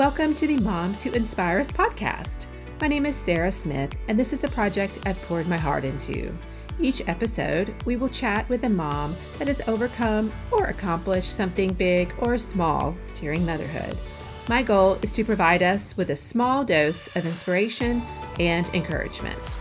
Welcome to the Moms Who Inspire Us podcast. My name is Sarah Smith, and this is a project I've poured my heart into. Each episode, we will chat with a mom that has overcome or accomplished something big or small during motherhood. My goal is to provide us with a small dose of inspiration and encouragement.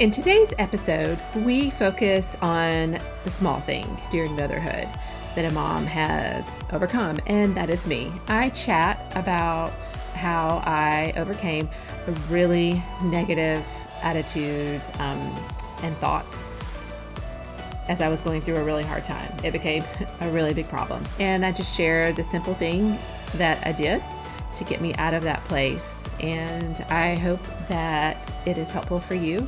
In today's episode, we focus on the small thing during motherhood that a mom has overcome, and that is me. I chat about how I overcame a really negative attitude um, and thoughts as I was going through a really hard time. It became a really big problem. And I just share the simple thing that I did to get me out of that place. And I hope that it is helpful for you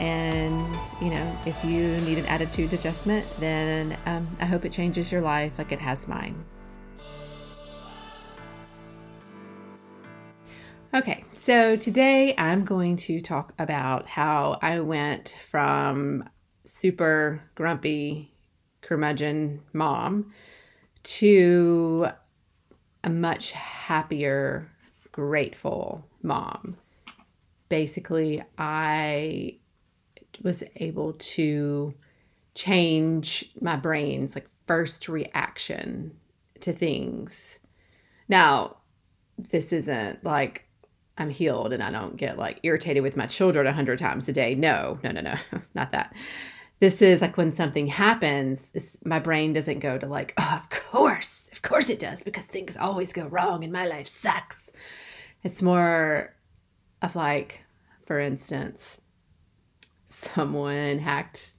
and, you know, if you need an attitude adjustment, then um, I hope it changes your life like it has mine. Okay, so today I'm going to talk about how I went from super grumpy curmudgeon mom to a much happier, grateful mom. Basically, I was able to change my brain's like first reaction to things. Now, this isn't like I'm healed and I don't get like irritated with my children a hundred times a day. No, no, no, no, not that. This is like when something happens, my brain doesn't go to like, oh, of course, of course it does, because things always go wrong and my life sucks. It's more of like, for instance, someone hacked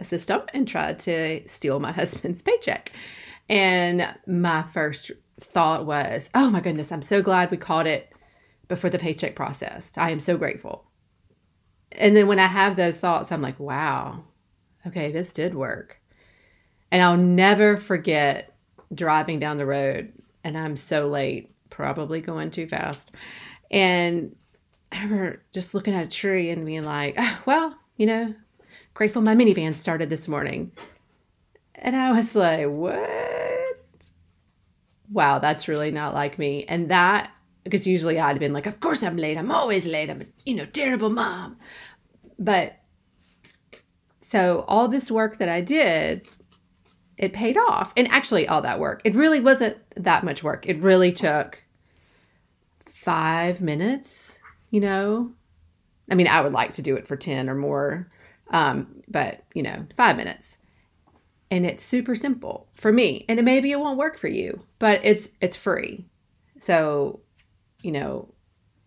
a system and tried to steal my husband's paycheck. And my first thought was, oh my goodness, I'm so glad we caught it before the paycheck processed. I am so grateful. And then when I have those thoughts, I'm like, wow, okay, this did work. And I'll never forget driving down the road and I'm so late, probably going too fast. And I remember just looking at a tree and being like, oh, well, you know, grateful my minivan started this morning. And I was like, what? Wow, that's really not like me. And that, because usually I'd been like, of course I'm late. I'm always late. I'm a, you know, terrible mom. But so all this work that I did, it paid off. And actually, all that work, it really wasn't that much work. It really took five minutes, you know, I mean, I would like to do it for 10 or more, um, but you know, five minutes. And it's super simple for me. And maybe it won't work for you, but it's it's free. So, you know,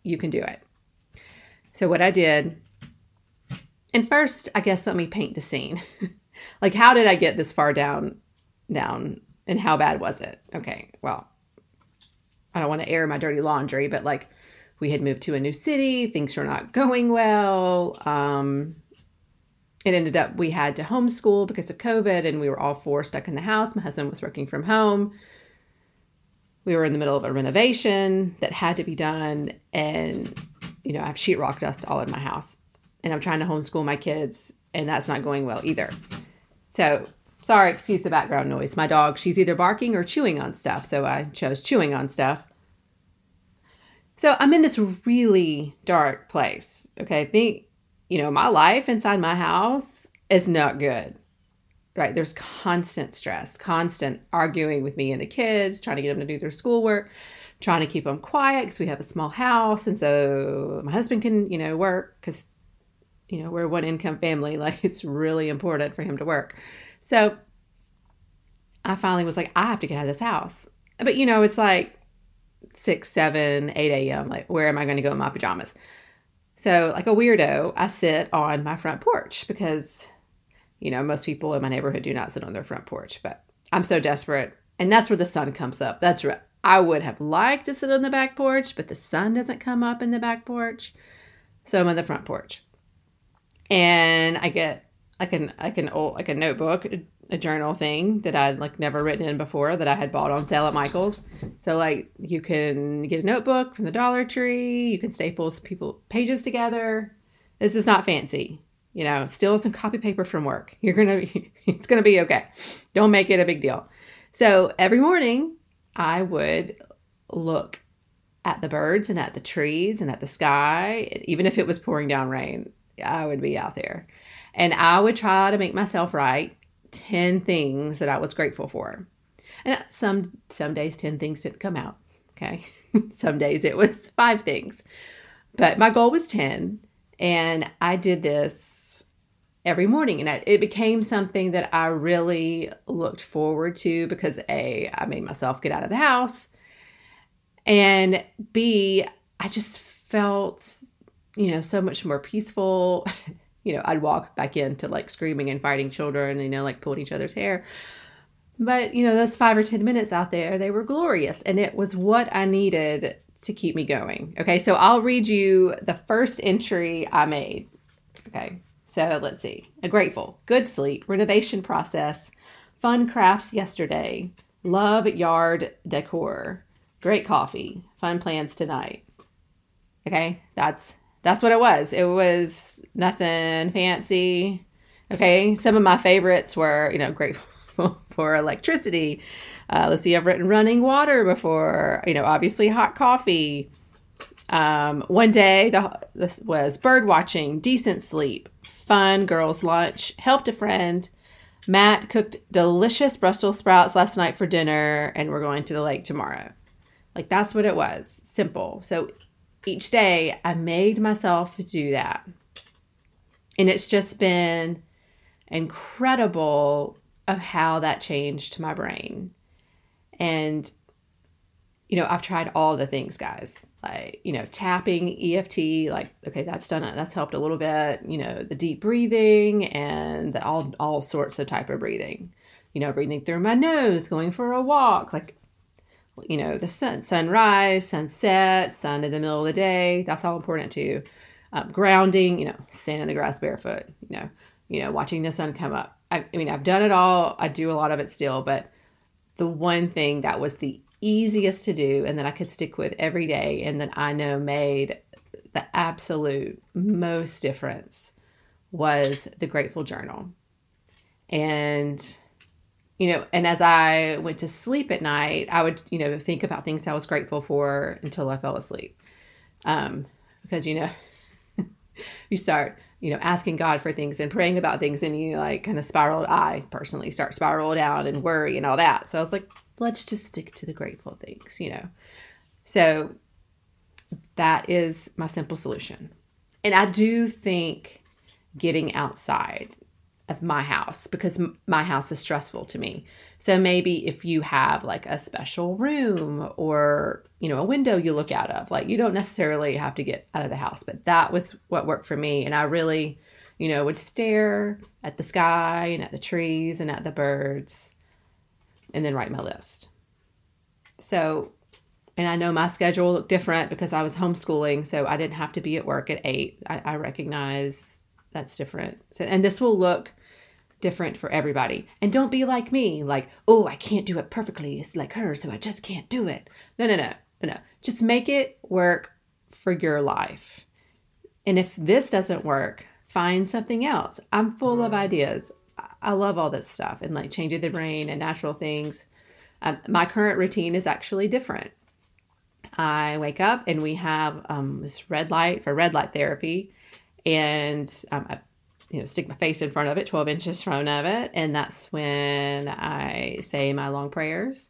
you can do it. So what I did, and first, I guess let me paint the scene. like, how did I get this far down down and how bad was it? Okay, well, I don't want to air my dirty laundry, but like we had moved to a new city, things were not going well. Um, it ended up we had to homeschool because of COVID and we were all four stuck in the house. My husband was working from home. We were in the middle of a renovation that had to be done. And, you know, I have sheetrock dust all in my house. And I'm trying to homeschool my kids, and that's not going well either. So, sorry, excuse the background noise. My dog, she's either barking or chewing on stuff. So I chose chewing on stuff. So I'm in this really dark place. Okay. I think, you know, my life inside my house is not good. Right. There's constant stress, constant arguing with me and the kids, trying to get them to do their schoolwork, trying to keep them quiet because we have a small house. And so my husband can, you know, work because, you know, we're one income family. Like it's really important for him to work. So I finally was like, I have to get out of this house. But, you know, it's like, six, seven, eight a.m. Like, where am I going to go in my pajamas? So, like a weirdo, I sit on my front porch because, you know, most people in my neighborhood do not sit on their front porch, but I'm so desperate. And that's where the sun comes up. That's right. I would have liked to sit on the back porch, but the sun doesn't come up in the back porch. So I'm on the front porch. And I get like an like an old like a notebook, a journal thing that I'd like never written in before that I had bought on sale at Michael's. So like you can get a notebook from the Dollar Tree, you can staple people pages together. This is not fancy. You know, steal some copy paper from work. You're gonna be, it's gonna be okay. Don't make it a big deal. So every morning I would look at the birds and at the trees and at the sky. Even if it was pouring down rain, I would be out there. And I would try to make myself write 10 things that I was grateful for. And some some days 10 things didn't come out. Okay. some days it was five things. But my goal was 10 and I did this every morning and it became something that I really looked forward to because A, I made myself get out of the house and B, I just felt, you know, so much more peaceful. you know, I'd walk back into like screaming and fighting children, you know, like pulling each other's hair. But, you know, those five or 10 minutes out there, they were glorious. And it was what I needed to keep me going. Okay, so I'll read you the first entry I made. Okay, so let's see. A grateful, good sleep, renovation process, fun crafts yesterday, love yard decor, great coffee, fun plans tonight. Okay, that's that's what it was. It was nothing fancy. Okay, some of my favorites were, you know, grateful for electricity, uh, let's see, I've written running water before, you know, obviously hot coffee. Um, one day, the, this was bird watching, decent sleep, fun girls' lunch, helped a friend. Matt cooked delicious Brussels sprouts last night for dinner, and we're going to the lake tomorrow. Like, that's what it was. Simple. So each day, I made myself do that. And it's just been incredible of how that changed my brain. And, you know, I've tried all the things, guys. Like, you know, tapping, EFT, like, okay, that's done it. That's helped a little bit. You know, the deep breathing and the, all, all sorts of type of breathing. You know, breathing through my nose, going for a walk, like, you know, the sun, sunrise, sunset, sun in the middle of the day. That's all important too. Um, grounding, you know, standing in the grass barefoot, you know, you know, watching the sun come up. I, I mean, I've done it all. I do a lot of it still, but the one thing that was the easiest to do and that I could stick with every day and that I know made the absolute most difference was the Grateful Journal. And, you know, and as I went to sleep at night, I would, you know, think about things I was grateful for until I fell asleep. Um, because, you know, you start you know, asking God for things and praying about things, and you like kind of spiral. I personally start spiral down and worry and all that. So I was like, let's just stick to the grateful things, you know. So that is my simple solution. And I do think getting outside of my house because my house is stressful to me. So maybe if you have like a special room or, you know, a window you look out of, like you don't necessarily have to get out of the house, but that was what worked for me and I really, you know, would stare at the sky and at the trees and at the birds and then write my list. So, and I know my schedule looked different because I was homeschooling, so I didn't have to be at work at eight. I, I recognize that's different. So, and this will look different for everybody. And don't be like me, like, oh, I can't do it perfectly. It's like her, so I just can't do it. No, no, no, no, no. Just make it work for your life. And if this doesn't work, find something else. I'm full of mm. ideas. I love all this stuff and like changing the brain and natural things. Um, my current routine is actually different. I wake up and we have um, this red light for red light therapy, and um, I you know, stick my face in front of it, 12 inches in front of it. And that's when I say my long prayers.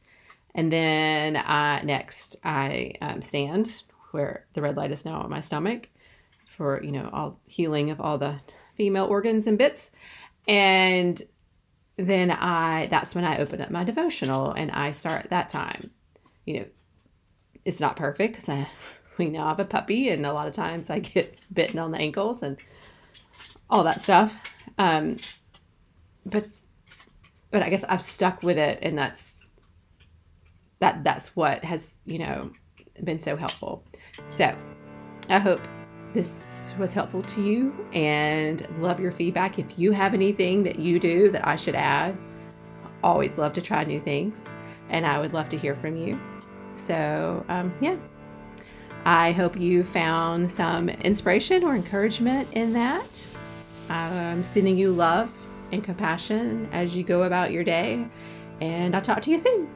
And then I, next, I um, stand where the red light is now on my stomach for, you know, all healing of all the female organs and bits. And then I, that's when I open up my devotional and I start at that time. You know, it's not perfect because I, we now have a puppy and a lot of times I get bitten on the ankles and all that stuff. Um, but but I guess I've stuck with it, and that's that that's what has you know been so helpful. So I hope this was helpful to you, and love your feedback. If you have anything that you do that I should add, always love to try new things, and I would love to hear from you. So um, yeah. I hope you found some inspiration or encouragement in that. I'm sending you love and compassion as you go about your day, and I'll talk to you soon.